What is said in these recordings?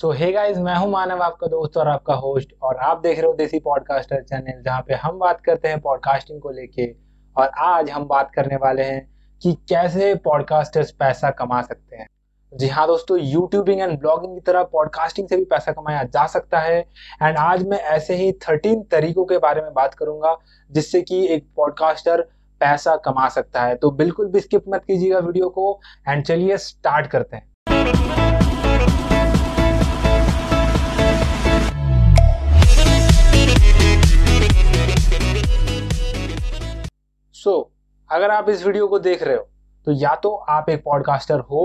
सो hey guys मैं हूँ मानव, आपका दोस्त और आपका होस्ट और आप देख रहे हो देसी पॉडकास्टर चैनल जहाँ पे हम बात करते हैं पॉडकास्टिंग को लेके, और आज हम बात करने वाले हैं कि कैसे पॉडकास्टर्स पैसा कमा सकते हैं। जी हाँ दोस्तों यूट्यूबिंग एंड ब्लॉगिंग की तरह पॉडकास्टिंग से भी पैसा कमाया जा सकता है एंड आज मैं ऐसे ही थर्टीन तरीकों के बारे में बात करूँगा, जिससे कि एक पॉडकास्टर पैसा कमा सकता है। तो बिल्कुल भी स्किप मत कीजिएगा वीडियो को एंड चलिए स्टार्ट करते हैं। सो so, अगर आप इस वीडियो को देख रहे हो तो या तो आप एक पॉडकास्टर हो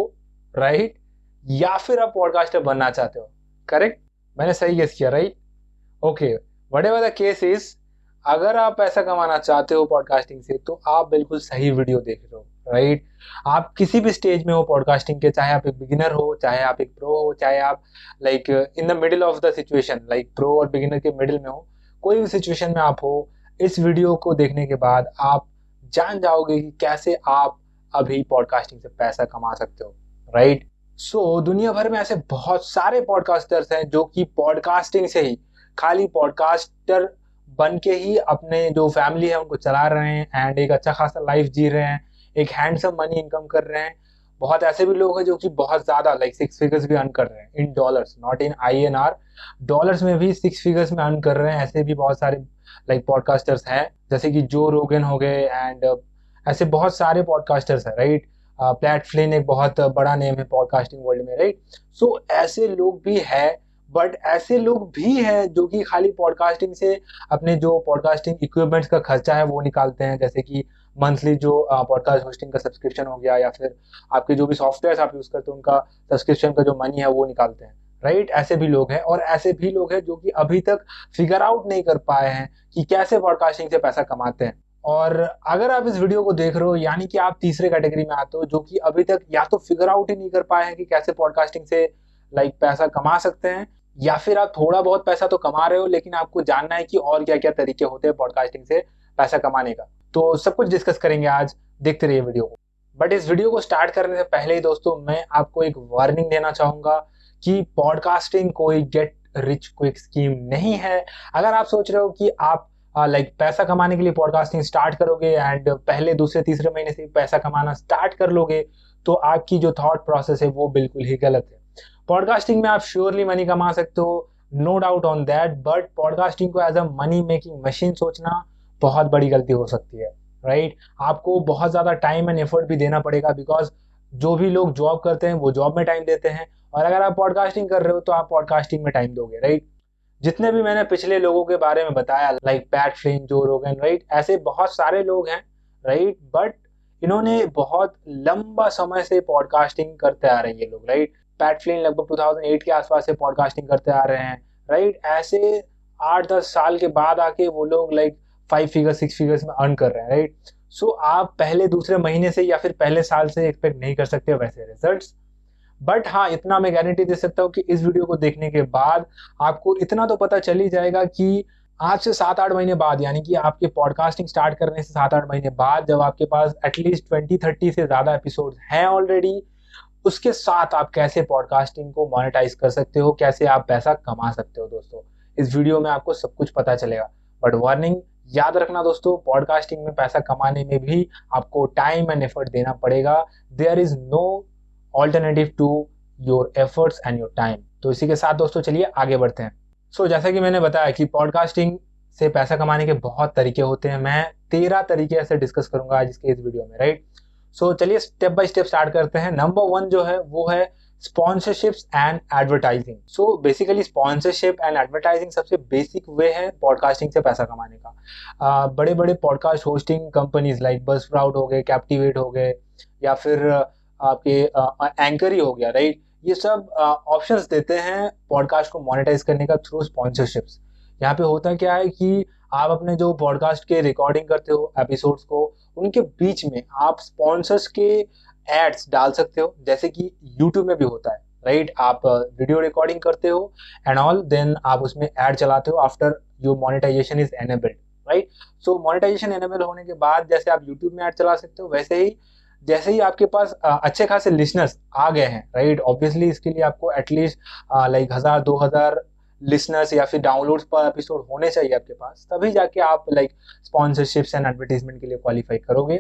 राइट या फिर आप पॉडकास्टर बनना चाहते हो करेक्ट मैंने सही गेस किया right okay whatever case is अगर आप पैसा कमाना चाहते हो पॉडकास्टिंग से तो आप बिल्कुल सही वीडियो देख रहे हो राइट आप किसी भी स्टेज में हो पॉडकास्टिंग के चाहे आप एक बिगिनर हो चाहे आप एक प्रो हो चाहे आप like in the middle of the situation like pro और बिगिनर के मिडिल में हो कोई भी सिचुएशन में आप हो इस वीडियो को देखने के बाद आप जान जाओगे कि कैसे आप अभी पॉडकास्टिंग से पैसा कमा सकते हो राइट सो so, दुनिया भर में ऐसे बहुत सारे पॉडकास्टर्स हैं जो कि पॉडकास्टिंग से ही खाली पॉडकास्टर बन के ही अपने जो फैमिली है उनको चला रहे हैं एंड एक अच्छा खासा लाइफ जी रहे हैं एक हैंडसम मनी इनकम कर रहे हैं। बहुत ऐसे भी लोग हैं जो कि बहुत ज़्यादा लाइक सिक्स फिगर्स भी अर्न कर रहे हैं in dollars not in I N R dollars में भी सिक्स फिगर्स में अर्न कर रहे हैं ऐसे भी बहुत सारे लाइक पॉडकास्टर्स हैं। जैसे कि जो रोगन हो गए एंड uh, ऐसे बहुत सारे पॉडकास्टर्स हैं राइट प्लेटफ्लिन एक बहुत बड़ा नेम है पॉडकास्टिंग वर्ल्ड में राइट सो so, ऐसे लोग भी है बट ऐसे लोग भी हैं जो कि खाली पॉडकास्टिंग से अपने जो पॉडकास्टिंग इक्विपमेंट्स का खर्चा है वो निकालते हैं जैसे कि मंथली जो पॉडकास्ट होस्टिंग का सब्सक्रिप्शन हो गया या फिर आपके जो भी सॉफ्टवेयर आप यूज़ करते हैं उनका सब्सक्रिप्शन का जो मनी है वो निकालते हैं। राइट? ऐसे भी लोग हैं और ऐसे भी लोग हैं जो कि अभी तक फिगर आउट नहीं कर पाए हैं कि कैसे पॉडकास्टिंग से पैसा कमाते हैं। और अगर आप इस वीडियो को देख रहे हो, यानी कि आप तीसरे कैटेगरी में आते हो, जो कि अभी तक या तो फिगर आउट ही नहीं कर पाए हैं कि कैसे पॉडकास्टिंग से लाइक पैसा कमा सकते हैं, या फिर आप थोड़ा बहुत पैसा तो कमा रहे हो, लेकिन आपको जानना है कि और क्या क्या तरीके होते हैं पॉडकास्टिंग से पैसा कमाने का। तो सब कुछ डिस्कस करेंगे आज, देखते रहिए वीडियो को। बट इस वीडियो को स्टार्ट करने से पहले ही दोस्तों, मैं आपको एक वार्निंग देना चाहूँगा कि पॉडकास्टिंग कोई गेट रिच क्विक स्कीम नहीं है अगर आप सोच रहे हो कि आप लाइक uh, पैसा कमाने के लिए पॉडकास्टिंग स्टार्ट करोगे एंड पहले दूसरे तीसरे महीने से पैसा कमाना स्टार्ट कर लोगे तो आपकी जो थॉट प्रोसेस है वो बिल्कुल ही गलत है पॉडकास्टिंग में आप श्योरली मनी कमा सकते हो no doubt on that but podcasting को as a money making machine सोचना बहुत बड़ी गलती हो सकती है राइट right? आपको बहुत ज़्यादा टाइम एंड एफर्ट भी देना पड़ेगा बिकॉज़ जो भी लोग जॉब करते हैं वो जॉब में टाइम देते हैं और अगर आप पॉडकास्टिंग कर रहे हो तो आप पॉडकास्टिंग में टाइम दोगे राइट जितने भी मैंने पिछले लोगों के बारे में बताया लाइक पैट फ्लिन जो रोगन राइट ऐसे बहुत सारे लोग हैं राइट बट इन्होंने बहुत लंबा समय से पॉडकास्टिंग करते आ रहे हैं ये लोग राइट पैट फ्लिन लगभग 2008 के आसपास से पॉडकास्टिंग करते आ रहे हैं राइट ऐसे आठ दस साल के बाद आके वो लोग like five figure six figures में अर्न कर रहे हैं राइट सो आप पहले दूसरे महीने से या फिर पहले साल से एक्सपेक्ट नहीं कर सकते वैसे रिजल्ट्स बट हाँ इतना मैं गारंटी दे सकता हूँ कि इस वीडियो को देखने के बाद आपको इतना तो पता चल ही जाएगा कि आज से सात आठ महीने बाद, यानी कि आपके पॉडकास्टिंग स्टार्ट करने से सात आठ महीने बाद जब आपके पास एटलीस्ट ट्वेंटी थर्टी से ज़्यादा एपिसोड हैं ऑलरेडी उसके साथ आप कैसे पॉडकास्टिंग को मोनेटाइज कर सकते हो, कैसे आप पैसा कमा सकते हो दोस्तों? इस वीडियो में आपको सब कुछ पता चलेगा। बट वार्निंग याद रखना दोस्तों पॉडकास्टिंग में पैसा कमाने में भी आपको टाइम एंड एफर्ट देना पड़ेगा। There is no alternative to your efforts and your time तो इसी के साथ दोस्तों चलिए आगे बढ़ते हैं। सो so, जैसा कि मैंने बताया कि पॉडकास्टिंग से पैसा कमाने के बहुत तरीके होते हैं। मैं तेरह तरीके ऐसे डिस्कस करूँगा आज इसके इस वीडियो में राइट सो so, चलिए स्टेप बाय स्टेप स्टार्ट करते हैं। नंबर वन जो है वो है sponsorships and advertising so basically sponsorship and advertising सबसे बेसिक वे है पॉडकास्टिंग से पैसा कमाने का। uh, बड़े बड़े podcast hosting companies like Buzzsprout हो गए कैप्टिवेट हो गए या फिर आपके एंकर ही हो गया राइट ये सब ऑप्शंस देते हैं पॉडकास्ट को मोनेटाइज करने का थ्रू स्पॉन्सरशिप्स यहाँ पे होता क्या है कि आप अपने जो पॉडकास्ट के रिकॉर्डिंग करते हो एपिसोड्स को, उनके बीच में आप स्पॉन्सर्स के एड्स डाल सकते हो, जैसे कि यूट्यूब में भी होता है राइट? आप वीडियो रिकॉर्डिंग करते हो एंड ऑल देन आप उसमें एड चलाते हो after your monetization is enabled right so monetization enable होने के बाद जैसे आप यूट्यूब में ऐड चला सकते हो, वैसे ही जैसे ही आपके पास अच्छे खासे लिसनर्स आ गए हैं राइट ऑब्वियसली इसके लिए आपको एटलीस्ट लाइक हज़ार, दो हज़ार लिसनर्स या फिर डाउनलोड्स पर एपिसोड होने चाहिए आपके पास, तभी जाके आप लाइक स्पॉन्सरशिप्स एंड एडवर्टीजमेंट के लिए क्वालिफाई करोगे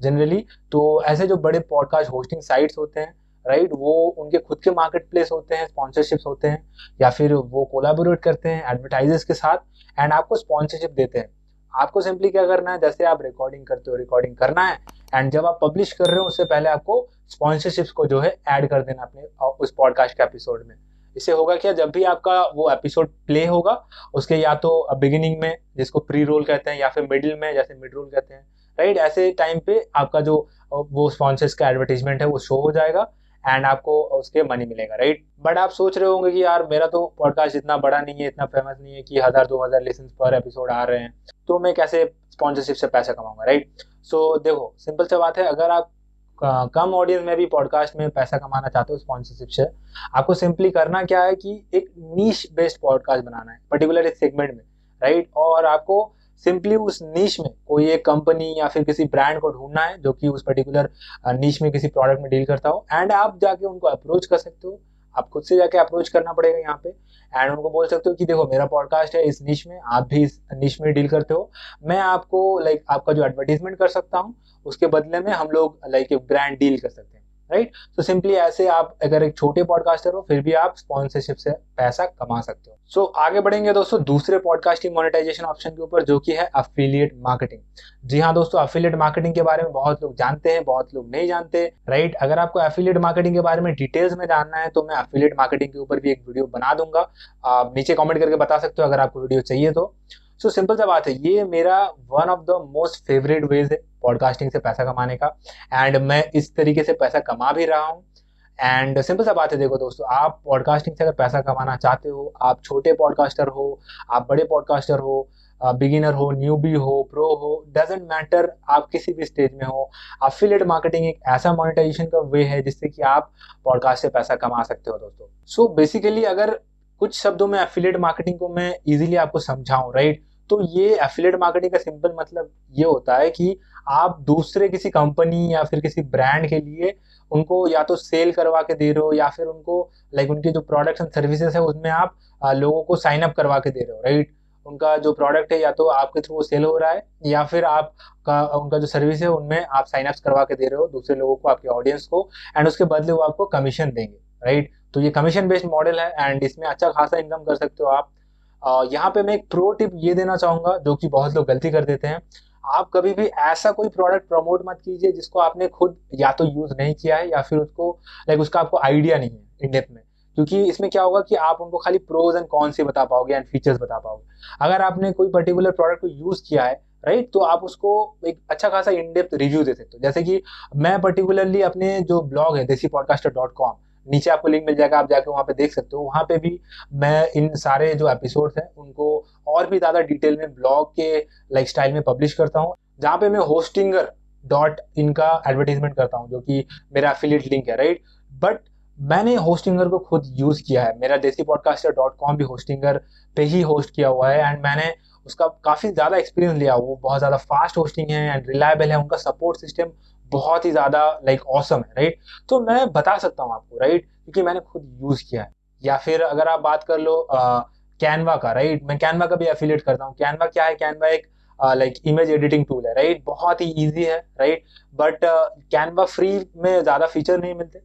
जनरली तो ऐसे जो बड़े पॉडकास्ट होस्टिंग साइट्स होते हैं राइट वो उनके खुद के मार्केट प्लेस होते हैं स्पॉन्सरशिप्स होते हैं, या फिर वो कोलाबोरेट करते हैं एडवर्टाइजर्स के साथ एंड आपको स्पॉन्सरशिप देते हैं। आपको सिंपली क्या करना है? जैसे आप रिकॉर्डिंग करते हो रिकॉर्डिंग करना है एंड जब आप पब्लिश कर रहे हो, उससे पहले आपको स्पॉन्सरशिप्स को जो है ऐड कर देना अपने उस पॉडकास्ट के एपिसोड में। इससे होगा क्या? जब भी आपका वो एपिसोड प्ले होगा, उसके या तो बिगिनिंग में, जिसको प्री रोल कहते हैं, या फिर मिडिल में, जैसे मिड रोल कहते हैं राइट ऐसे टाइम पे आपका जो वो स्पॉन्सर्स का एडवर्टीजमेंट है, वो शो हो जाएगा। एंड आपको उसके मनी मिलेगा राइट बट आप सोच रहे होंगे कि यार, मेरा तो पॉडकास्ट इतना बड़ा नहीं है, इतना फ़ेमस नहीं है कि हज़ार, दो हज़ार लेसन पर एपिसोड आ रहे हैं तो मैं कैसे स्पॉन्सरशिप से पैसा कमाऊँगा राइट सो देखो सिंपल सी बात है, अगर आप कम ऑडियंस में भी पॉडकास्ट में पैसा कमाना चाहते हो स्पॉन्सरशिप से, आपको सिंपली करना क्या है कि एक नीच बेस्ड पॉडकास्ट बनाना है पर्टिकुलर एक सेगमेंट में राइट और आपको सिंपली उस नीच में कोई एक कंपनी या फिर किसी ब्रांड को ढूंढना है जो कि उस पर्टिकुलर नीच में किसी प्रोडक्ट में डील करता हो। एंड आप जाके उनको अप्रोच कर सकते हो। आप खुद से जाके अप्रोच करना पड़ेगा यहाँ पे। एंड उनको बोल सकते हो कि देखो, मेरा पॉडकास्ट है इस निश में, आप भी इस निश में डील करते हो। मैं आपको लाइक आपका जो एडवर्टीजमेंट कर सकता हूँ, उसके बदले में हम लोग लाइक एक ब्रांड डील कर सकते हैं। राइट तो सिंपली ऐसे आप अगर एक छोटे पॉडकास्टर हो फिर भी आप स्पॉन्सरशिप से पैसा कमा सकते हो। सो so, आगे बढ़ेंगे दोस्तों दूसरे पॉडकास्टिंग मोनेटाइजेशन ऑप्शन के ऊपर जो कि है अफिलिएट मार्केटिंग जी हाँ दोस्तों अफिलिएट मार्केटिंग के बारे में बहुत लोग जानते हैं बहुत लोग नहीं जानते राइट अगर आपको अफिलिएट मार्केटिंग के बारे में डिटेल्स में जानना है तो मैं अफिलिएट मार्केटिंग के ऊपर भी एक वीडियो बना दूँगा। आप नीचे कॉमेंट करके बता सकते हो अगर आपको वीडियो चाहिए तो। सो सिंपल सा बात है ये मेरा one of the most favourite ways है। पॉडकास्टिंग से पैसा कमाने का। एंड मैं इस तरीके से पैसा कमा भी रहा हूँ। एंड सिंपल सा बात है, देखो दोस्तों, आप पॉडकास्टिंग से अगर पैसा कमाना चाहते हो, आप छोटे पॉडकास्टर हो, आप बड़े पॉडकास्टर हो बिगिनर हो न्यूबी हो प्रो हो डजेंट मैटर आप किसी भी स्टेज में हो अफिलेट मार्केटिंग एक ऐसा मोनिटाइजेशन का वे है जिससे कि आप पॉडकास्ट से पैसा कमा सकते हो दोस्तों। सो so बेसिकली अगर कुछ शब्दों में एफिलेट मार्केटिंग को मैं इजीली आपको समझाऊं राइट right? तो ये एफिलेट मार्केटिंग का सिंपल मतलब ये होता है कि आप दूसरे किसी कंपनी या फिर किसी ब्रांड के लिए उनको या तो सेल करवा के दे रहे हो या फिर उनको लाइक उनके जो प्रोडक्ट्स एंड सर्विसेज़ है, उसमें आप लोगों को साइन अप करवा के दे रहे हो राइट उनका जो प्रोडक्ट है या तो आपके थ्रू सेल हो रहा है, या फिर आपका, उनका जो सर्विस है, उनमें आप साइन अप्स करवा के दे रहे हो दूसरे लोगों को, आपके ऑडियंस को एंड उसके बदले वो आपको कमीशन देंगे राइट तो ये कमीशन बेस्ड मॉडल है एंड इसमें अच्छा खासा इनकम कर सकते हो आप। यहाँ पे मैं एक प्रो टिप ये देना चाहूँगा, जो कि बहुत लोग गलती कर देते हैं। आप कभी भी ऐसा कोई प्रोडक्ट प्रमोट मत कीजिए जिसको आपने खुद या तो यूज़ नहीं किया है या फिर उसको लाइक उसका आपको आइडिया नहीं है इंडेप में। क्योंकि इसमें क्या होगा कि आप उनको खाली प्रोज एंड कॉन से बता पाओगे एंड फीचर्स बता पाओगे। अगर आपने कोई पर्टिकुलर प्रोडक्ट को यूज़ किया है राइट तो आप उसको एक अच्छा खासा इन डेप्थ रिव्यू दे सकते हो। जैसे कि मैं पर्टिकुलरली अपने जो ब्लॉग है देसी पॉडकास्टर डॉट कॉम नीचे आपको लिंक मिल जाएगा, आप जाके वहाँ पे देख सकते हो। वहाँ पे भी मैं इन सारे जो एपिसोड हैं, उनको और भी ज़्यादा डिटेल में ब्लॉग के लाइक स्टाइल में पब्लिश करता हूँ, जहाँ पे मैं होस्टिंगर डॉट इनका एडवर्टीजमेंट करता हूँ, जो कि मेरा एफिलिएट लिंक है राइट बट मैंने होस्टिंगर को खुद यूज़ किया है। मेरा देसी पॉडकास्टर डॉट कॉम भी होस्टिंगर पे ही होस्ट किया हुआ है एंड मैंने उसका काफ़ी ज़्यादा एक्सपीरियंस लिया। वो बहुत ज़्यादा फास्ट होस्टिंग है एंड रिलायबल है, उनका सपोर्ट सिस्टम बहुत ही ज़्यादा लाइक ऑसम है राइट तो मैं बता सकता हूँ आपको राइट क्योंकि मैंने खुद यूज़ किया है। या फिर अगर आप बात कर लो कैनवा का राइट मैं कैनवा का भी एफिलेट करता हूँ। कैनवा क्या है? कैनवा एक लाइक इमेज एडिटिंग टूल है राइट बहुत ही ईजी है राइट बट कैनवा फ्री में ज़्यादा फीचर नहीं मिलते।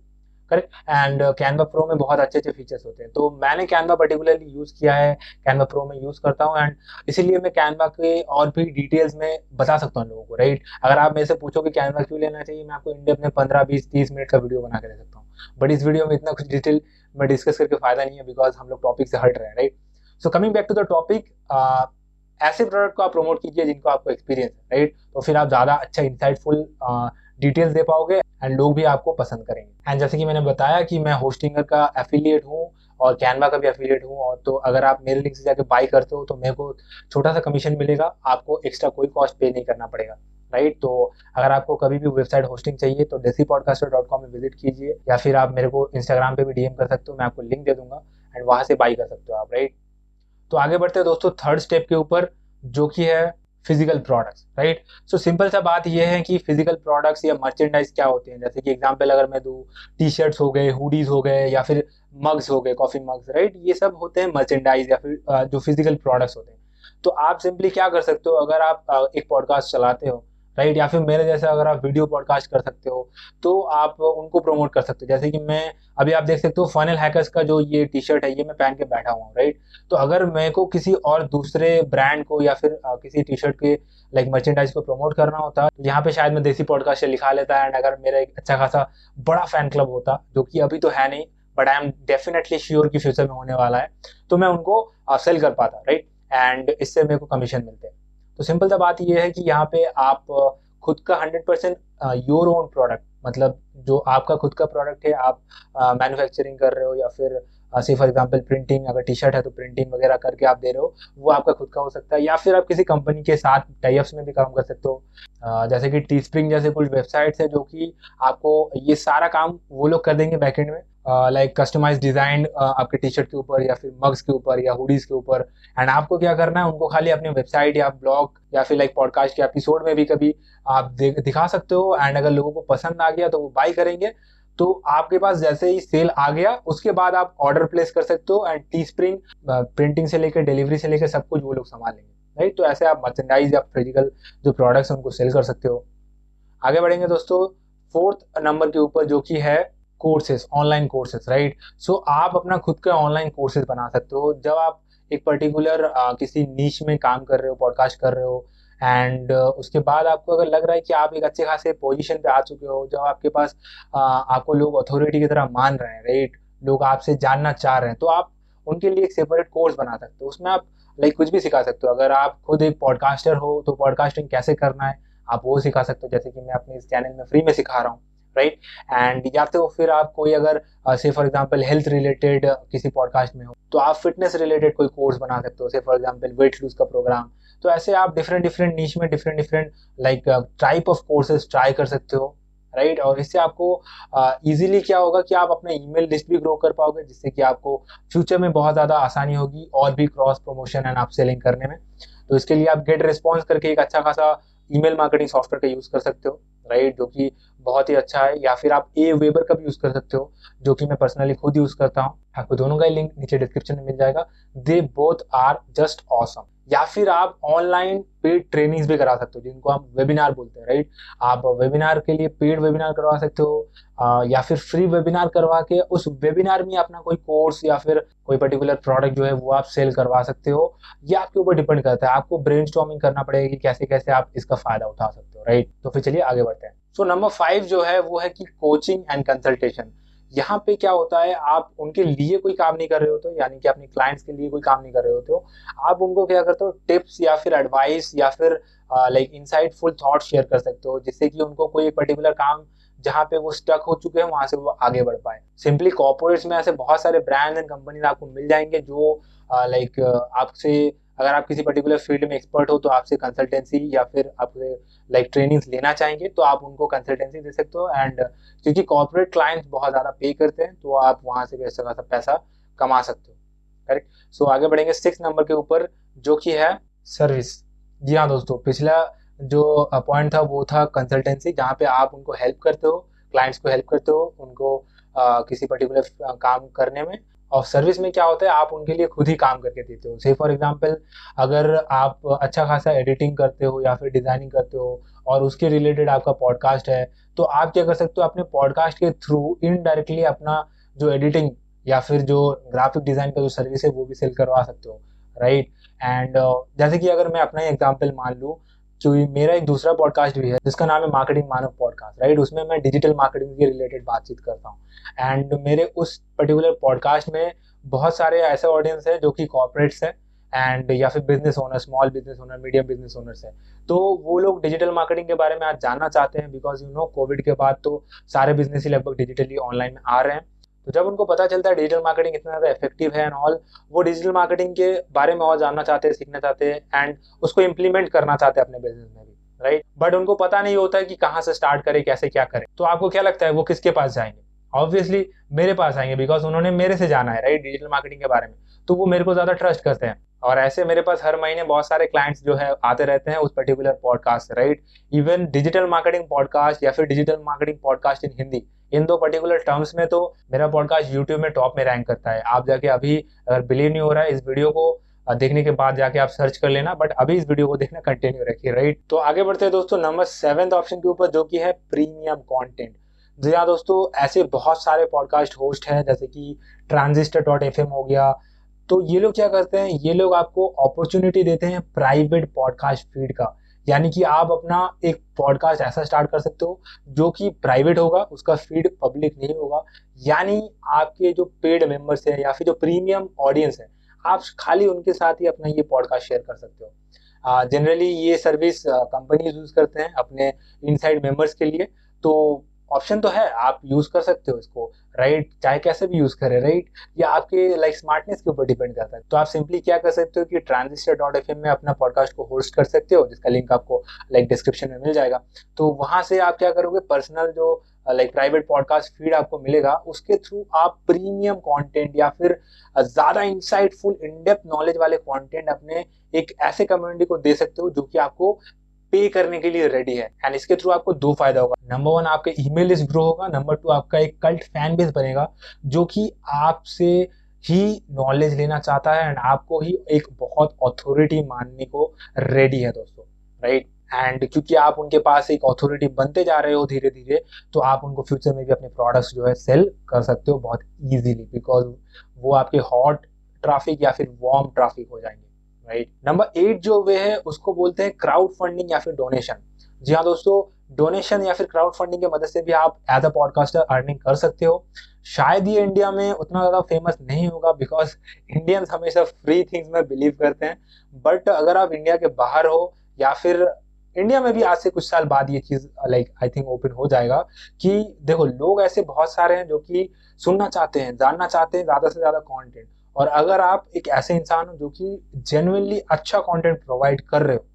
करेक्ट एंड कैनवा प्रो में बहुत अच्छे अच्छे फीचर्स होते हैं। तो मैंने कैनवा पर्टिकुलरली यूज़ किया है। कैनवा प्रो में यूज़ करता हूँ एंड इसीलिए मैं कैनवा के और भी डिटेल्स में बता सकता हूँ लोगों को राइट अगर आप मेरे से पूछो कि कैनवा क्यों लेना चाहिए, मैं आपको इंडिया में पंद्रह, बीस, तीस मिनट का वीडियो बना के दे सकता हूँ। बट इस वीडियो में इतना कुछ डिटेल में डिस्कस करके फ़ायदा नहीं है बिकॉज़ हम लोग टॉपिक से हट रहे हैं right so coming back to the topic ऐसे प्रोडक्ट को आप प्रमोट कीजिए जिनको आपको एक्सपीरियंस है राइट तो फिर आप ज़्यादा अच्छा इंसाइटफुल डिटेल्स दे पाओगे एंड लोग भी आपको पसंद करेंगे। एंड जैसे कि मैंने बताया कि मैं होस्टिंगर का एफिलिएट हूँ और कैनवा का भी एफिलिएट हूँ और तो अगर आप मेरे लिंक से जाकर बाई करते हो तो मेरे को छोटा सा कमीशन मिलेगा, आपको एक्स्ट्रा कोई कॉस्ट पे नहीं करना पड़ेगा राइट तो अगर आपको कभी भी वेबसाइट होस्टिंग चाहिए तो डेसी पॉडकास्टर डॉट कॉम में विज़िट कीजिए या फिर आप मेरे को इंस्टाग्राम पे भी डीएम कर सकते हो, मैं आपको लिंक दे दूँगा एंड वहाँ से बाई कर सकते हो आप राइट तो आगे बढ़ते हैं दोस्तों थर्ड स्टेप के ऊपर जो कि है physical products right so simple सा बात यह है कि फ़िज़िकल प्रोडक्ट्स या मर्चेंडाइज क्या होते हैं? जैसे कि एग्जांपल अगर मैं दूँ टी शर्ट्स हो गए हुडीज हो गए, या फिर मग्स हो गए कॉफ़ी मग्स राइट ये सब होते हैं मर्चेंडाइज या फिर जो फ़िज़िकल प्रोडक्ट्स होते हैं। तो आप सिंपली क्या कर सकते हो? अगर आप एक पॉडकास्ट चलाते हो राइट? या फिर मेरे जैसे अगर आप वीडियो पॉडकास्ट कर सकते हो तो आप उनको प्रमोट कर सकते हो। जैसे कि मैं, अभी आप देख सकते हो फनल हैकर्स का जो ये टी शर्ट है, ये मैं पहन के बैठा हुआ हूँ, राइट? तो अगर मेरे को किसी और दूसरे ब्रांड को या फिर किसी टी शर्ट के लाइक मर्चेंडाइज को प्रमोट करना होता तो यहाँ पे शायद मैं देसी पॉडकास्ट लिखा लेता एंड अगर मेरा एक अच्छा खासा बड़ा फ़ैन क्लब होता, जो कि अभी तो है नहीं but I am definitely sure कि फ्यूचर में होने वाला है तो मैं उनको सेल कर पाता, राइट? एंड इससे मेरे को कमीशन मिलते हैं। तो सिंपल सा बात यह है कि यहाँ पे आप खुद का hundred percent your own product मतलब जो आपका खुद का प्रोडक्ट है, आप मैन्युफैक्चरिंग कर रहे हो या फिर सी फॉर एग्जांपल प्रिंटिंग अगर टी शर्ट है तो प्रिंटिंग वगैरह करके आप दे रहे हो, वो आपका खुद का हो सकता है। या फिर आप किसी कंपनी के साथ टाइप्स में भी काम कर सकते हो। जैसे कि टी स्प्रिंग जैसे कुछ वेबसाइट्स है जो कि आपको ये सारा काम वो लोग कर देंगे बैकेंड में। लाइक कस्टमाइज डिज़ाइन आपके टी शर्ट के ऊपर या फिर मग्स के ऊपर या हुडीज के ऊपर। एंड आपको क्या करना है, उनको खाली अपनी वेबसाइट या ब्लॉग या फिर लाइक पॉडकास्ट के एपिसोड में भी कभी आप दिखा सकते हो। एंड अगर लोगों को पसंद आ गया तो वो बाई करेंगे। तो आपके पास जैसे ही सेल आ गया, उसके बाद आप ऑर्डर प्लेस कर सकते हो एंड टी स्प्रिंग प्रिंटिंग से लेकर डिलीवरी से लेकर सब कुछ वो लोग संभाल लेंगे राइट तो ऐसे आप मर्चेंडाइज या फ़िज़िकल जो प्रोडक्ट्स उनको सेल कर सकते हो। आगे बढ़ेंगे दोस्तों फोर्थ नंबर के ऊपर जो कि है courses online courses right so आप अपना खुद का ऑनलाइन कोर्सेज बना सकते हो। जब आप एक पर्टिकुलर uh, किसी नीच में काम कर रहे हो पॉडकास्ट कर रहे हो एंड uh, उसके बाद आपको अगर लग रहा है कि आप एक अच्छे खासे पोजीशन पे आ चुके हो जब आपके पास uh, आपको लोग अथॉरिटी की तरह मान रहे हैं राइट लोग आपसे जानना चाह रहे हैं तो आप उनके लिए एक सेपरेट कोर्स बना सकते हो। उसमें आप लाइक कुछ भी सिखा सकते हो। अगर आप खुद एक पॉडकास्टर हो तो पॉडकास्टिंग कैसे करना है आप वो सिखा सकते हो। जैसे कि मैं अपने इस चैनल में फ्री में सिखा रहा हूँ। राइट एंड या तो फिर आप कोई अगर say for example health related किसी पॉडकास्ट में हो तो आप फिटनेस रिलेटेड कोई कोर्स बना सकते हो say for example weight lose का प्रोग्राम तो ऐसे आप डिफरेंट डिफरेंट नीच में different different like type of courses try कर सकते हो राइट right? और इससे आपको इजीली uh, क्या होगा कि आप अपना ईमेल लिस्ट भी ग्रो कर पाओगे जिससे कि आपको फ्यूचर में बहुत ज़्यादा आसानी होगी और भी क्रॉस प्रमोशन एंड आप सेलिंग करने में। तो इसके लिए आप गेट रिस्पॉन्स करके एक अच्छा खासा ईमेल मार्केटिंग सॉफ्टवेयर का यूज़ कर सकते हो राइट जो कि बहुत ही अच्छा है। या फिर आप ए वेबर का भी यूज़ कर सकते हो, जो कि मैं पर्सनली खुद यूज़ करता हूँ। आपको दोनों का ही लिंक नीचे डिस्क्रिप्शन में मिल जाएगा। They both are just awesome. या फिर आप ऑनलाइन पेड ट्रेनिंग्स भी करा सकते हो, जिनको हम वेबिनार बोलते हैं राइट आप वेबिनार के लिए पेड वेबिनार करवा सकते हो या फिर फ्री वेबिनार करवा के उस वेबिनार में अपना कोई कोर्स या फिर कोई पर्टिकुलर प्रोडक्ट जो है वो आप सेल करवा सकते हो, ये आपके ऊपर डिपेंड करता है। आपको ब्रेन करना पड़ेगा कि कैसे कैसे आप इसका फ़ायदा उठा सकते हो राइट तो फिर चलिए आगे बढ़ते हैं। सो नंबर फाइव जो है वो है कि कोचिंग एंड कंसल्टेशन यहाँ पे क्या होता है, आप उनके लिए कोई काम नहीं कर रहे होते हो, यानी कि अपने क्लाइंट्स के लिए कोई काम नहीं कर रहे होते हो। आप उनको क्या करते हो टिप्स या फिर एडवाइस या फिर लाइक इनसाइटफुल थॉट शेयर कर सकते हो, जिससे कि उनको कोई एक पर्टिकुलर काम जहाँ पे वो स्टक हो चुके हैं, वहाँ से वो आगे बढ़ पाए। सिंपली कॉर्पोरेट्स में ऐसे बहुत सारे ब्रांड एंड कंपनीज़ आपको मिल जाएँगे जो लाइक आपसे अगर आप किसी पर्टिकुलर फ़ील्ड में एक्सपर्ट हो तो आपसे कंसल्टेंसी या फिर आपसे लाइक ट्रेनिंग्स लेना चाहेंगे तो आप उनको कंसल्टेंसी दे सकते हो। एंड क्योंकि कॉर्पोरेट क्लाइंट्स बहुत ज़्यादा पे करते हैं तो आप वहाँ से भी अच्छा खासा पैसा कमा सकते हो। करेक्ट सो आगे बढ़ेंगे सिक्स नंबर के ऊपर जो कि है सर्विस जी हाँ दोस्तों पिछला जो पॉइंट था वो था कंसल्टेंसी जहाँ पे आप उनको हेल्प करते हो क्लाइंट्स को हेल्प करते हो उनको आ, किसी पर्टिकुलर काम करने में। और सर्विस में क्या होता है आप उनके लिए खुद ही काम करके देते हो से फॉर एग्ज़ाम्पल अगर आप अच्छा खासा एडिटिंग करते हो या फिर डिज़ाइनिंग करते हो और उसके रिलेटेड आपका पॉडकास्ट है तो आप क्या कर सकते हो अपने पॉडकास्ट के थ्रू इनडायरेक्टली अपना जो एडिटिंग या फिर जो ग्राफिक डिज़ाइन का जो सर्विस है वो भी सेल करवा सकते हो राइट right? एंड uh, जैसे कि अगर मैं अपना ही एग्ज़ाम्पल मान लूँ जो मेरा एक दूसरा पॉडकास्ट भी है, जिसका नाम है मार्केटिंग मानव पॉडकास्ट राइट उसमें मैं डिजिटल मार्केटिंग के रिलेटेड बातचीत करता हूँ। एंड मेरे उस पर्टिकुलर पॉडकास्ट में बहुत सारे ऐसे ऑडियंस है जो कि कॉपरेट्स है एंड या फिर business owner small business owner medium business owners है। तो वो लोग डिजिटल मार्केटिंग के बारे में आज जानना चाहते हैं बिकॉज़ यू नो कोविड के बाद तो सारे बिज़नेस ही लगभग डिजिटली ऑनलाइन में आ रहे हैं। तो जब उनको पता चलता है डिजिटल मार्केटिंग इतना ज़्यादा इफ़ेक्टिव है एंड ऑल वो डिजिटल मार्केटिंग के बारे में और जानना चाहते हैं, सीखना चाहते हैं एंड उसको इम्प्लीमेंट करना चाहते हैं अपने बिज़नेस में भी राइट बट उनको पता नहीं होता है कि कहाँ से स्टार्ट करें, कैसे क्या करें। तो आपको क्या लगता है, वो किसके पास जाएँगे? ऑब्वियसली मेरे पास आएँगे बिकॉज़ उन्होंने मेरे से जाना है राइट डिजिटल मार्केटिंग के बारे में। तो वो मेरे को ज़्यादा ट्रस्ट करते हैं। और ऐसे मेरे पास हर महीने बहुत सारे क्लाइंट्स जो है, आते रहते हैं उस पर्टिकुलर पॉडकास्ट से right even digital marketing podcast या फिर digital marketing podcast in Hindi इन दो पर्टिकुलर टर्म्स में तो मेरा पॉडकास्ट यूट्यूब में टॉप में रैंक करता है। आप जाके अभी, अगर बिलीव नहीं हो रहा है, इस वीडियो को देखने के बाद जाके आप सर्च कर लेना बट अभी इस वीडियो को देखना कंटिन्यू रखिए राइट तो आगे बढ़ते हैं दोस्तों नंबर सेवेंथ ऑप्शन के ऊपर, जो कि है प्रीमियम कंटेंट जी हाँ दोस्तों, ऐसे बहुत सारे पॉडकास्ट होस्ट हैं, जैसे कि ट्रांजिस्टर डॉट एफ़ हो गया तो ये लोग क्या करते हैं? ये लोग आपको अपॉर्चुनिटी देते हैं प्राइवेट पॉडकास्ट फ़ीड का। यानी कि आप अपना एक पॉडकास्ट ऐसा स्टार्ट कर सकते हो, जो कि प्राइवेट होगा, उसका फ़ीड पब्लिक नहीं होगा। यानी आपके जो पेड मेंबर्स हैं या फिर जो प्रीमियम ऑडियंस है, आप खाली उनके साथ ही अपना ये पॉडकास्ट शेयर कर सकते हो। जनरली ये सर्विस कंपनीज़ यूज़ करते हैं अपने इनसाइड मेंबर्स के लिए। तो ऑप्शन तो है, आप यूज़ कर सकते हो इसको राइट चाहे कैसे भी यूज़ करें राइट या आपके लाइक स्मार्टनेस के ऊपर डिपेंड करता है। तो आप सिंपली क्या कर सकते हो कि ट्रांजिस्टर डॉट एफ़ में अपना पॉडकास्ट को होस्ट कर सकते हो, जिसका लिंक आपको लाइक डिस्क्रिप्शन में मिल जाएगा। तो वहाँ से आप क्या करोगे पर्सनल जो लाइक प्राइवेट पॉडकास्ट फ़ीड आपको मिलेगा, उसके थ्रू आप प्रीमियम कंटेंट या फिर ज़्यादा इंसाइटफुल इनडेप्थ नॉलेज वाले कंटेंट अपने एक ऐसे कम्युनिटी को दे सकते हो, जो कि आपको पे करने के लिए रेडी है एंड इसके थ्रू आपको दो फ़ायदा होगा। नंबर वन आपका ईमेल लिस्ट ग्रो होगा। नंबर टू आपका एक कल्ट फ़ैन बेस बनेगा, जो कि आपसे ही नॉलेज लेना चाहता है एंड आपको ही एक बहुत अथॉरिटी मानने को रेडी है, दोस्तों राइट एंड क्योंकि आप उनके पास एक अथॉरिटी बनते जा रहे हो धीरे धीरे तो आप उनको फ्यूचर में भी अपने प्रोडक्ट्स जो है सेल कर सकते हो बहुत इजीली बिकॉज़ वो आपके हॉट ट्रैफ़िक या फिर वार्म ट्रैफ़िक हो जाएँगे। राइट नंबर एट जो वे है, उसको बोलते हैं क्राउड फंडिंग या फिर डोनेशन जी हाँ दोस्तों डोनेशन या फिर क्राउड फंडिंग की मदद से भी आप एज अ पॉडकास्टर अर्निंग कर सकते हो। शायद ये इंडिया में उतना ज़्यादा फ़ेमस नहीं होगा बिकॉज़ इंडियंस हमेशा फ्री थिंग्स में बिलीव करते हैं। बट अगर आप इंडिया के बाहर हो या फिर इंडिया में भी आज से कुछ साल बाद ये चीज़ लाइक आई थिंक ओपन हो जाएगा कि देखो, लोग ऐसे बहुत सारे हैं जो कि सुनना चाहते हैं, जानना चाहते हैं ज़्यादा से ज़्यादा कंटेंट और अगर आप एक ऐसे इंसान हो जो कि जेनुअनली अच्छा कंटेंट प्रोवाइड कर रहे हो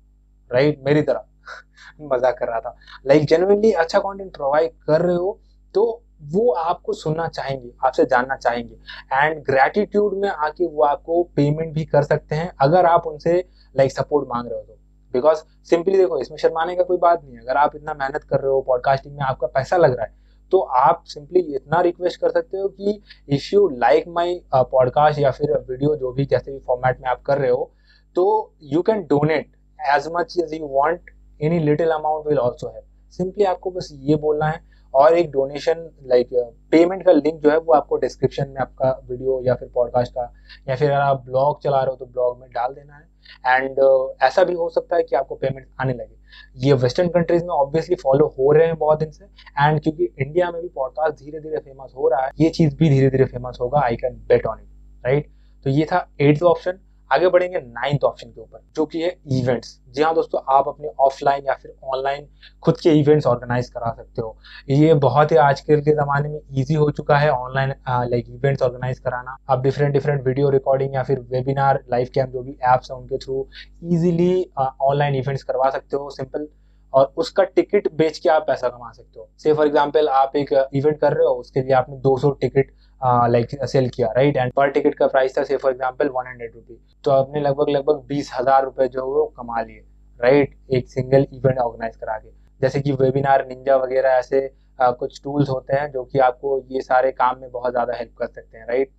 राइट मेरी तरह। मज़ाक कर रहा था। लाइक like, जेनुअनली अच्छा कंटेंट प्रोवाइड कर रहे हो तो वो आपको सुनना चाहेंगे आपसे जानना चाहेंगे। एंड ग्रेटिट्यूड में आके वो आपको पेमेंट भी कर सकते हैं अगर आप उनसे लाइक like, सपोर्ट मांग रहे हो तो। बिकॉज़ सिंपली देखो इसमें शर्माने का कोई बात नहीं है। अगर आप इतना मेहनत कर रहे हो पॉडकास्टिंग में आपका पैसा लग रहा है तो आप सिंपली इतना रिक्वेस्ट कर सकते हो कि if you like my podcast या फिर वीडियो जो भी जैसे भी फॉर्मेट में आप कर रहे हो तो you can donate as much as you want any little amount will also है सिंपली आपको बस ये बोलना है और एक डोनेशन लाइक पेमेंट का लिंक जो है वो आपको डिस्क्रिप्शन में आपका वीडियो या फिर पॉडकास्ट का या फिर अगर आप ब्लॉग चला रहे हो तो ब्लॉग में डाल देना है। एंड uh, ऐसा भी हो सकता है कि आपको पेमेंट आने लगे। ये वेस्टर्न कंट्रीज़ में ऑब्वियसली फॉलो हो रहे हैं बहुत दिन से एंड क्योंकि इंडिया में भी पॉडकास्ट धीरे धीरे फ़ेमस हो रहा है, ये चीज़ भी धीरे धीरे फ़ेमस होगा I can bet on it right तो ये था एट्थ ऑप्शन आगे बढ़ेंगे नाइन्थ ऑप्शन के ऊपर, जो कि है इवेंट्स जी हाँ दोस्तों, आप अपने ऑफलाइन या फिर ऑनलाइन खुद के इवेंट्स ऑर्गेनाइज करा सकते हो। ये बहुत ही आजकल के ज़माने में इजी हो चुका है ऑनलाइन लाइक इवेंट्स ऑर्गेनाइज कराना। आप डिफरेंट डिफरेंट वीडियो रिकॉर्डिंग या फिर वेबिनार लाइव कैम जो भी एप्स हैं उनके थ्रू इजीली ऑनलाइन इवेंट्स करवा सकते हो सिंपल और उसका टिकट बेच के आप पैसा कमा सकते हो। से फॉर एग्ज़ाम्पल आप एक इवेंट कर रहे हो, उसके लिए आपने 200 टिकट लाइक सेल किया राइट एंड पर टिकट का प्राइस था say for example one hundred rupees तो आपने लगभग लगभग बीस हज़ार रुपए जो है वो कमा लिए राइट एक सिंगल इवेंट ऑर्गेनाइज करा के। जैसे कि वेबिनार निंजा वगैरह ऐसे आ, कुछ टूल्स होते हैं जो कि आपको ये सारे काम में बहुत ज़्यादा हेल्प कर सकते हैं राइट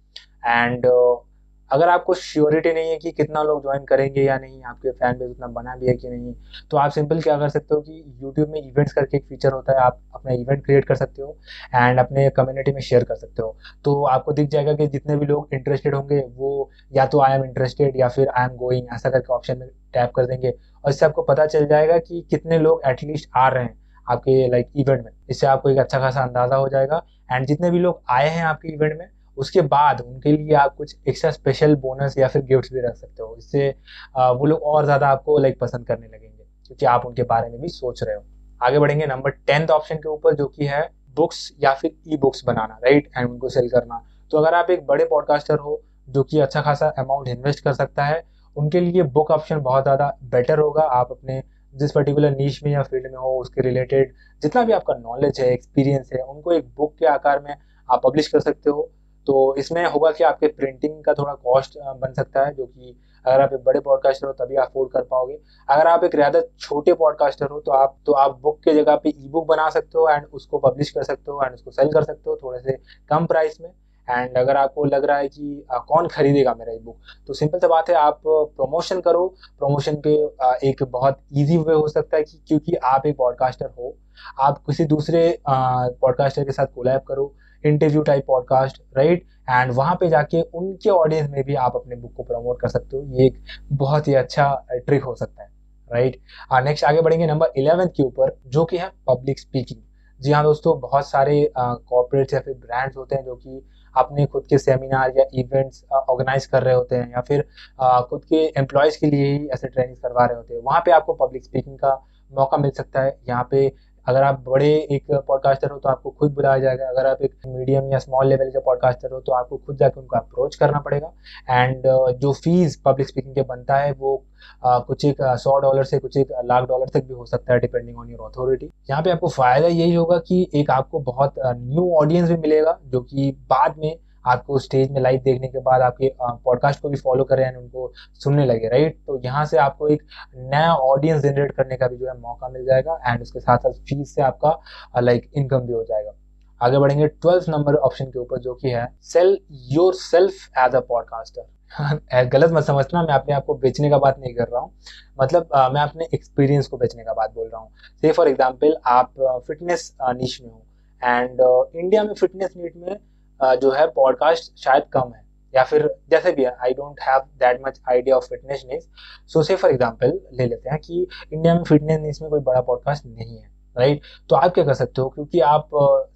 एंड अगर आपको श्योरिटी नहीं है कि कितना लोग ज्वाइन करेंगे या नहीं, आपके फ़ैन बेस उतना बना भी है कि नहीं तो आप सिंपल क्या कर सकते हो कि यूट्यूब में इवेंट्स करके एक फीचर होता है, आप अपना इवेंट क्रिएट कर सकते हो एंड अपने कम्युनिटी में शेयर कर सकते हो। तो आपको दिख जाएगा कि जितने भी लोग इंटरेस्टेड होंगे, वो या तो आई एम इंटरेस्टेड या फिर आई एम गोइंग ऐसा करके ऑप्शन में टैप कर देंगे और इससे आपको पता चल जाएगा कि कितने लोग एटलीस्ट आ रहे हैं आपके लाइक इवेंट में। इससे आपको एक अच्छा खासा अंदाज़ा हो जाएगा एंड जितने भी लोग आए हैं आपके इवेंट में उसके बाद उनके लिए आप कुछ एक्स्ट्रा स्पेशल बोनस या फिर गिफ्ट भी रख सकते हो। इससे वो लोग और ज़्यादा आपको लाइक पसंद करने लगेंगे, क्योंकि आप उनके बारे में भी सोच रहे हो। आगे बढ़ेंगे नंबर टेंथ ऑप्शन के ऊपर, जो कि है बुक्स या फिर ई बुक्स बनाना राइट एंड उनको सेल करना। तो अगर आप एक बड़े पॉडकास्टर हो, जो कि अच्छा खासा अमाउंट इन्वेस्ट कर सकता है, उनके लिए बुक ऑप्शन बहुत ज़्यादा बेटर होगा। आप अपने जिस पर्टिकुलर नीच में या फ़ील्ड में हो, उसके रिलेटेड जितना भी आपका नॉलेज है एक्सपीरियंस है, उनको एक बुक के आकार में आप पब्लिश कर सकते हो। तो इसमें होगा कि आपके प्रिंटिंग का थोड़ा कॉस्ट बन सकता है जो कि अगर आप एक बड़े पॉडकास्टर हो तभी अफोर्ड कर पाओगे। अगर आप एक ज़्यादा छोटे पॉडकास्टर हो तो आप तो आप बुक के जगह पे ई बुक बना सकते हो एंड उसको पब्लिश कर सकते हो एंड उसको सेल कर सकते हो थोड़े से कम प्राइस में। एंड अगर आपको लग रहा है कि आ, कौन खरीदेगा मेरा ई बुक तो सिंपल सा बात है आप प्रमोशन करो। प्रमोशन के आ, एक बहुत इजी वे हो सकता है कि क्योंकि आप एक पॉडकास्टर हो। आप किसी दूसरे पॉडकास्टर के साथ कोलैब करो। Interview type podcast right and वहाँ पे जाके उनके ऑडियंस में भी आप अपने बुक को प्रमोट कर सकते हो। ये एक बहुत ही अच्छा ट्रिक हो सकता है राइट नेक्स्ट आगे बढ़ेंगे नंबर इलेवेंथ के ऊपर जो कि है पब्लिक स्पीकिंग जी हाँ दोस्तों बहुत सारे कॉर्पोरेट्स या फिर ब्रांड्स होते हैं जो कि अपने खुद के सेमिनार या इवेंट्स ऑर्गेनाइज कर रहे होते हैं या फिर आ, खुद के एम्प्लॉयज़ के लिए ही ऐसे ट्रेनिंग करवा रहे होते हैं। वहाँ पे आपको पब्लिक स्पीकिंग का मौका मिल सकता है। यहाँ पे अगर आप बड़े एक पॉडकास्टर हो तो आपको खुद बुलाया जाएगा। अगर आप एक मीडियम या स्मॉल लेवल के पॉडकास्टर हो तो आपको खुद जाकर उनको अप्रोच करना पड़ेगा। एंड जो फ़ीस पब्लिक स्पीकिंग के बनता है वो कुछ एक सौ डॉलर से कुछ एक लाख डॉलर तक भी हो सकता है डिपेंडिंग ऑन योर अथॉरिटी यहाँ पे आपको फ़ायदा यही होगा कि एक आपको बहुत न्यू ऑडियंस भी मिलेगा जो कि बाद में आपको स्टेज में लाइव देखने के बाद आपके पॉडकास्ट को भी फॉलो करें एंड उनको सुनने लगे राइट तो यहाँ से आपको एक नया ऑडियंस जनरेट करने का भी जो है मौका मिल जाएगा एंड उसके साथ साथ फ़ीस से आपका लाइक इनकम भी हो जाएगा। आगे बढ़ेंगे ट्वेल्थ नंबर ऑप्शन के ऊपर जो कि है sell yourself as a podcaster गलत मत समझना मैं अपने आप को बेचने का बात नहीं कर रहा हूँ। मतलब आ, मैं अपने एक्सपीरियंस को बेचने का बात बोल रहा हूँ। से फॉर एग्ज़ाम्पल आप फिटनेस नीच में हो एंड इंडिया में फिटनेस नीट में जो है पॉडकास्ट शायद कम है या फिर जैसे भी है I don't have that much idea of fitness news so say for example ले लेते हैं कि इंडिया में फिटनेस न्यूज़ में कोई बड़ा पॉडकास्ट नहीं है राइट तो आप क्या कर सकते हो? क्योंकि आप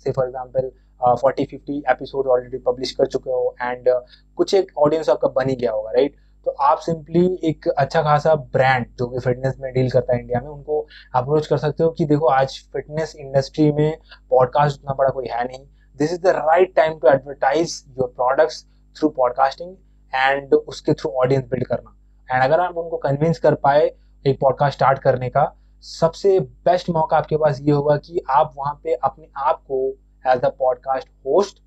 say for example forty fifty episode already publish कर चुके हो एंड uh, कुछ एक ऑडियंस आपका बन ही गया होगा राइट तो आप सिंपली एक अच्छा खासा ब्रांड जो कि फिटनेस में डील करता है इंडिया में उनको अप्रोच कर सकते हो कि देखो आज फिटनेस इंडस्ट्री में पॉडकास्ट उतना बड़ा कोई है नहीं। This is the right time to advertise your products through podcasting and उसके थ्रू ऑडियंस बिल्ड करना। एंड अगर आप उनको कन्विंस कर पाए एक पॉडकास्ट स्टार्ट करने का, सबसे बेस्ट मौका आपके पास ये होगा कि आप वहाँ पे अपने आप को as a podcast host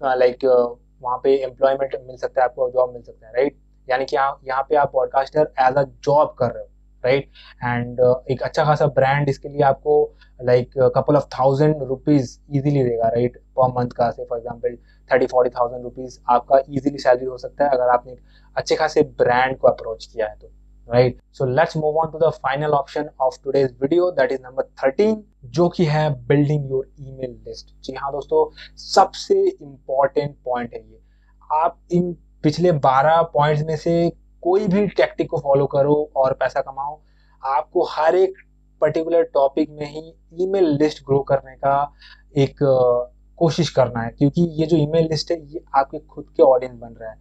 like वहाँ पे एम्प्लॉयमेंट मिल सकता है, आपको जॉब मिल सकता है राइट यानी कि यहाँ पे आप पॉडकास्टर एज अ जॉब कर रहे हो। राइट एंड एक अच्छा खासा ब्रांड इसके लिए आपको like couple of thousand rupees easily देगा राइट पर मंथ का say for example thirty forty thousand rupees आपका इजीली सैलरी हो सकता है अगर आपने अच्छे खासे ब्रांड को अप्रोच किया है तो right so let's move on to the final option of today's video that is number thirteen जो कि है बिल्डिंग योर ईमेल लिस्ट जी हाँ दोस्तों, सबसे इंपॉर्टेंट पॉइंट है ये। आप इन पिछले बारह पॉइंट्स में से कोई भी टेक्टिक को फॉलो करो और पैसा कमाओ, आपको हर एक पर्टिकुलर टॉपिक में ही ईमेल लिस्ट ग्रो करने का एक कोशिश करना है। क्योंकि ये जो ईमेल लिस्ट है, ये आपके खुद के ऑडियंस बन रहा है।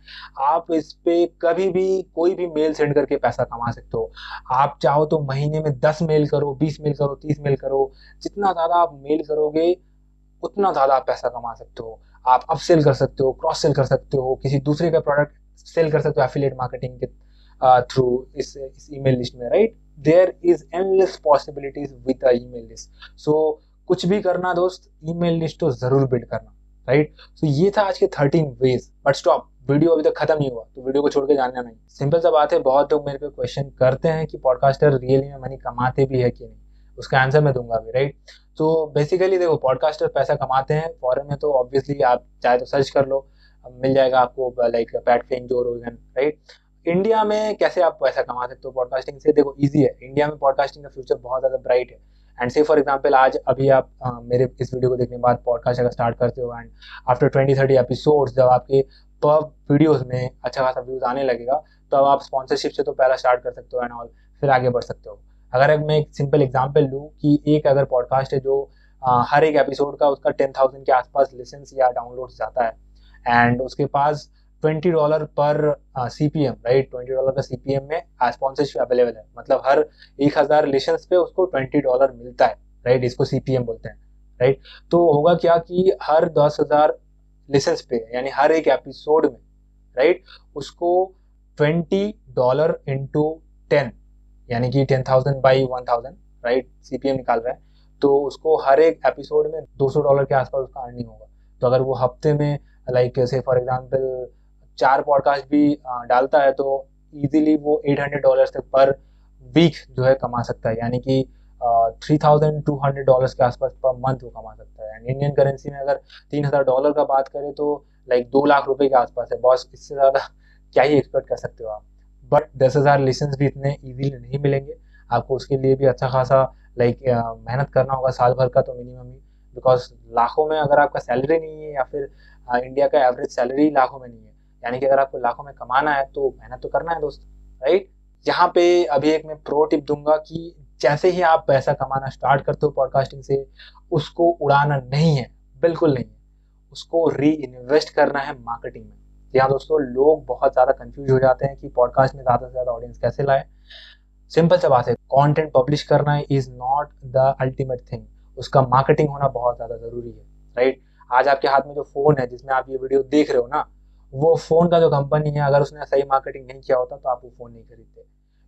आप इस पे कभी भी कोई भी मेल सेंड करके पैसा कमा सकते हो। आप चाहो तो महीने में दस मेल करो, बीस मेल करो, तीस मेल करो, जितना ज़्यादा आप मेल करोगे, उतना ज़्यादा आप पैसा कमा सकते हो। आप अपसेल कर सकते हो क्रॉस सेल कर सकते हो, किसी दूसरे का प्रोडक्ट सेल कर सकते हो एफिलेट मार्केटिंग के थ्रू uh, इस इस ईमेल लिस्ट में right there is endless possibilities with a email list so कुछ भी करना दोस्त ईमेल लिस्ट तो ज़रूर बिल्ड करना राइट सो ये था आज के thirteen ways but stop video अभी तक खत्म नहीं हुआ तो वीडियो को छोड़ के जानना नहीं. सिंपल सा बात है बहुत लोग मेरे पे क्वेश्चन करते हैं कि पॉडकास्टर रियली में मनी कमाते भी है कि नहीं? उसका आंसर मैं दूँगा अभी राइट तो बेसिकली देखो पॉडकास्टर पैसा कमाते हैं फॉरन में तो ऑब्वियसली आप चाहे तो सर्च कर लो मिल जाएगा आपको लाइक पैट फेन जो रोगन राइट इंडिया में कैसे आप पैसा कमा सकते हो पॉडकास्टिंग से? देखो इजी है। इंडिया में पॉडकास्टिंग का फ्यूचर बहुत ज़्यादा ब्राइट है। एंड से फॉर एग्ज़ाम्पल आज अभी आप आ, मेरे इस वीडियो को देखने के बाद पॉडकास्ट अगर स्टार्ट करते हो and after twenty thirty episode जब आपके पर वीडियोज़ में अच्छा खासा व्यूज़ आने लगेगा तो अब आप स्पॉन्सरशिप से तो पहला स्टार्ट कर सकते हो एंड ऑल फिर आगे बढ़ सकते हो। अगर मैं एक सिंपल एग्ज़ाम्पल लूँ कि एक अगर पॉडकास्ट है जो आ, हर एक एपिसोड का उसका टेन थाउज़ेंड के आसपास लिसन्स या डाउनलोड जाता है एंड उसके पास twenty dollar per C P M right twenty dollar का सी पी एम में स्पॉन्सरशिप अवेलेबल है। मतलब हर एक हज़ार रिलेशन पे उसको ट्वेंटी डॉलर मिलता है राइट इसको सी पी एम बोलते हैं राइट तो होगा क्या कि हर दस हज़ार लिसेंस पे, यानी हर एक एपिसोड में राइट उसको ट्वेंटी डॉलर इंटू टेन यानी कि ten thousand by one thousand right C P M निकाल रहा है। तो उसको हर एक एपिसोड में दो सौ डॉलर के आसपास उसका अर्निंग होगा। तो अगर वो हफ़्ते में लाइक से फॉर एग्जांपल चार पॉडकास्ट भी डालता है तो इजीली वो 800 डॉलर तक पर वीक जो है कमा सकता है। यानी कि three thousand two hundred dollar के आसपास पर मंथ वो कमा सकता है। एंड इंडियन करेंसी में अगर तीन हज़ार डॉलर का बात करें तो लाइक दो लाख रुपए के आसपास है। बॉस इससे ज़्यादा क्या ही एक्सपेक्ट कर सकते हो आप? बट दस हज़ार लाइसेंस भी इतने ईजीली नहीं मिलेंगे। आपको उसके लिए भी अच्छा खासा लाइक मेहनत करना होगा साल भर का तो मिनिमम ही। बिकॉज़ लाखों में अगर आपका सैलरी नहीं है या फिर इंडिया का एवरेज सैलरी लाखों में नहीं है। यानी कि अगर आपको लाखों में कमाना है तो मेहनत तो करना है दोस्त राइट यहाँ पे अभी एक मैं प्रो टिप दूँगा कि जैसे ही आप पैसा कमाना स्टार्ट करते हो पॉडकास्टिंग से, उसको उड़ाना नहीं है, बिल्कुल नहीं है। उसको री इन्वेस्ट करना है मार्केटिंग में। यहाँ दोस्तों, लोग बहुत ज़्यादा कंफ्यूज हो जाते हैं कि पॉडकास्ट में ज़्यादा से ज़्यादा ऑडियंस कैसे लाए। सिंपल सा बात है कंटेंट पब्लिश करना is not the ultimate thing उसका मार्केटिंग होना बहुत ज़्यादा ज़रूरी है राइट आज आपके हाथ में जो फ़ोन है, जिसमें आप ये वीडियो देख रहे हो ना, वो फ़ोन का जो कंपनी है, अगर उसने सही मार्केटिंग नहीं किया होता तो आप वो फ़ोन नहीं खरीदते।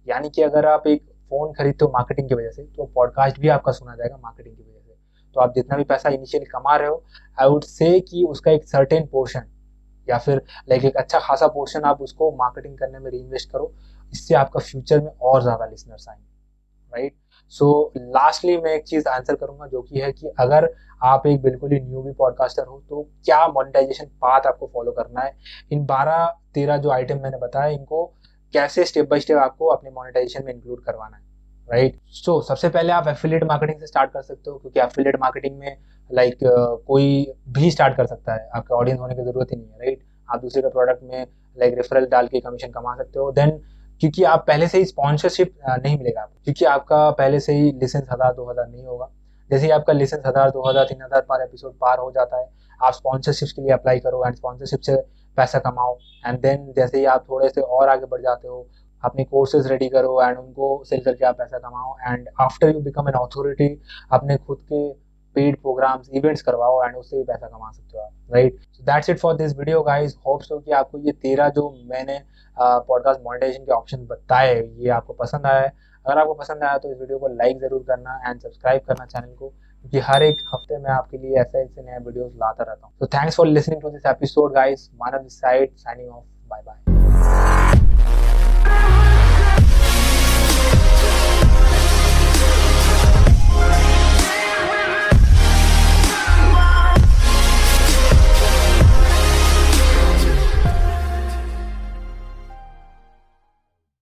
यानी कि अगर आप एक फ़ोन खरीदते हो मार्केटिंग की वजह से तो पॉडकास्ट भी आपका सुना जाएगा मार्केटिंग की वजह से। तो आप जितना भी पैसा इनिशियली कमा रहे हो आई वुड से कि उसका एक सर्टेन पोर्शन या फिर लाइक एक अच्छा खासा पोर्शन आप उसको मार्केटिंग करने में री करो, इससे आपका फ्यूचर में और ज़्यादा लिसनर्स आएँगे। राइट सो लास्टली मैं एक चीज़ आंसर करूँगा जो कि है कि अगर आप एक बिल्कुल ही न्यू भी पॉडकास्टर हो तो क्या मोनिटाइजेशन पाथ आपको फॉलो करना है इन बारह तेरह जो आइटम मैंने बताया इनको कैसे स्टेप बाय स्टेप आपको अपने मोनिटाइजेशन में इंक्लूड करवाना है राइट right? सो so, सबसे पहले आप एफिलेट मार्केटिंग से स्टार्ट कर सकते हो क्योंकि एफिलेट मार्केटिंग में लाइक like, uh, कोई भी स्टार्ट कर सकता है आपके ऑडियंस होने की ज़रूरत ही नहीं है राइट right? आप दूसरे का प्रोडक्ट में लाइक रेफरल डाल के कमीशन कमा सकते हो देन क्योंकि आप पहले से ही स्पॉन्सरशिप नहीं मिलेगा आपको। क्योंकि आपका पहले से ही लिसेंस हज़ार, दो हज़ार नहीं होगा। जैसे ही आपका लिसेंस हज़ार, दो हज़ार, तीन हज़ार पर एपिसोड पार हो जाता है, आप स्पॉन्सरशिप के लिए अप्लाई करो एंड स्पॉन्सरशिप से पैसा कमाओ। एंड देन जैसे ही आप थोड़े से और आगे बढ़ जाते हो, अपने कोर्सेज रेडी करो एंड उनको सेल करके आप पैसा कमाओ। And after you become an authority अपने खुद के पेड प्रोग्राम्स इवेंट्स करवाओ एंड उससे भी पैसा कमा सकते हो आप right so that's it for this video guys hope so कि आपको ये तेरह जो मैंने पॉडकास्ट मोनेटाइजेशन के ऑप्शन बताए, ये आपको पसंद आया है। अगर आपको पसंद आया तो इस वीडियो को लाइक ज़रूर करना एंड सब्सक्राइब करना चैनल को, क्योंकि हर एक हफ़्ते मैं आपके लिए ऐसे ऐसे नए वीडियोस लाता रहता हूँ। तो thanks for listening to this episode guys Manav this side signing off bye bye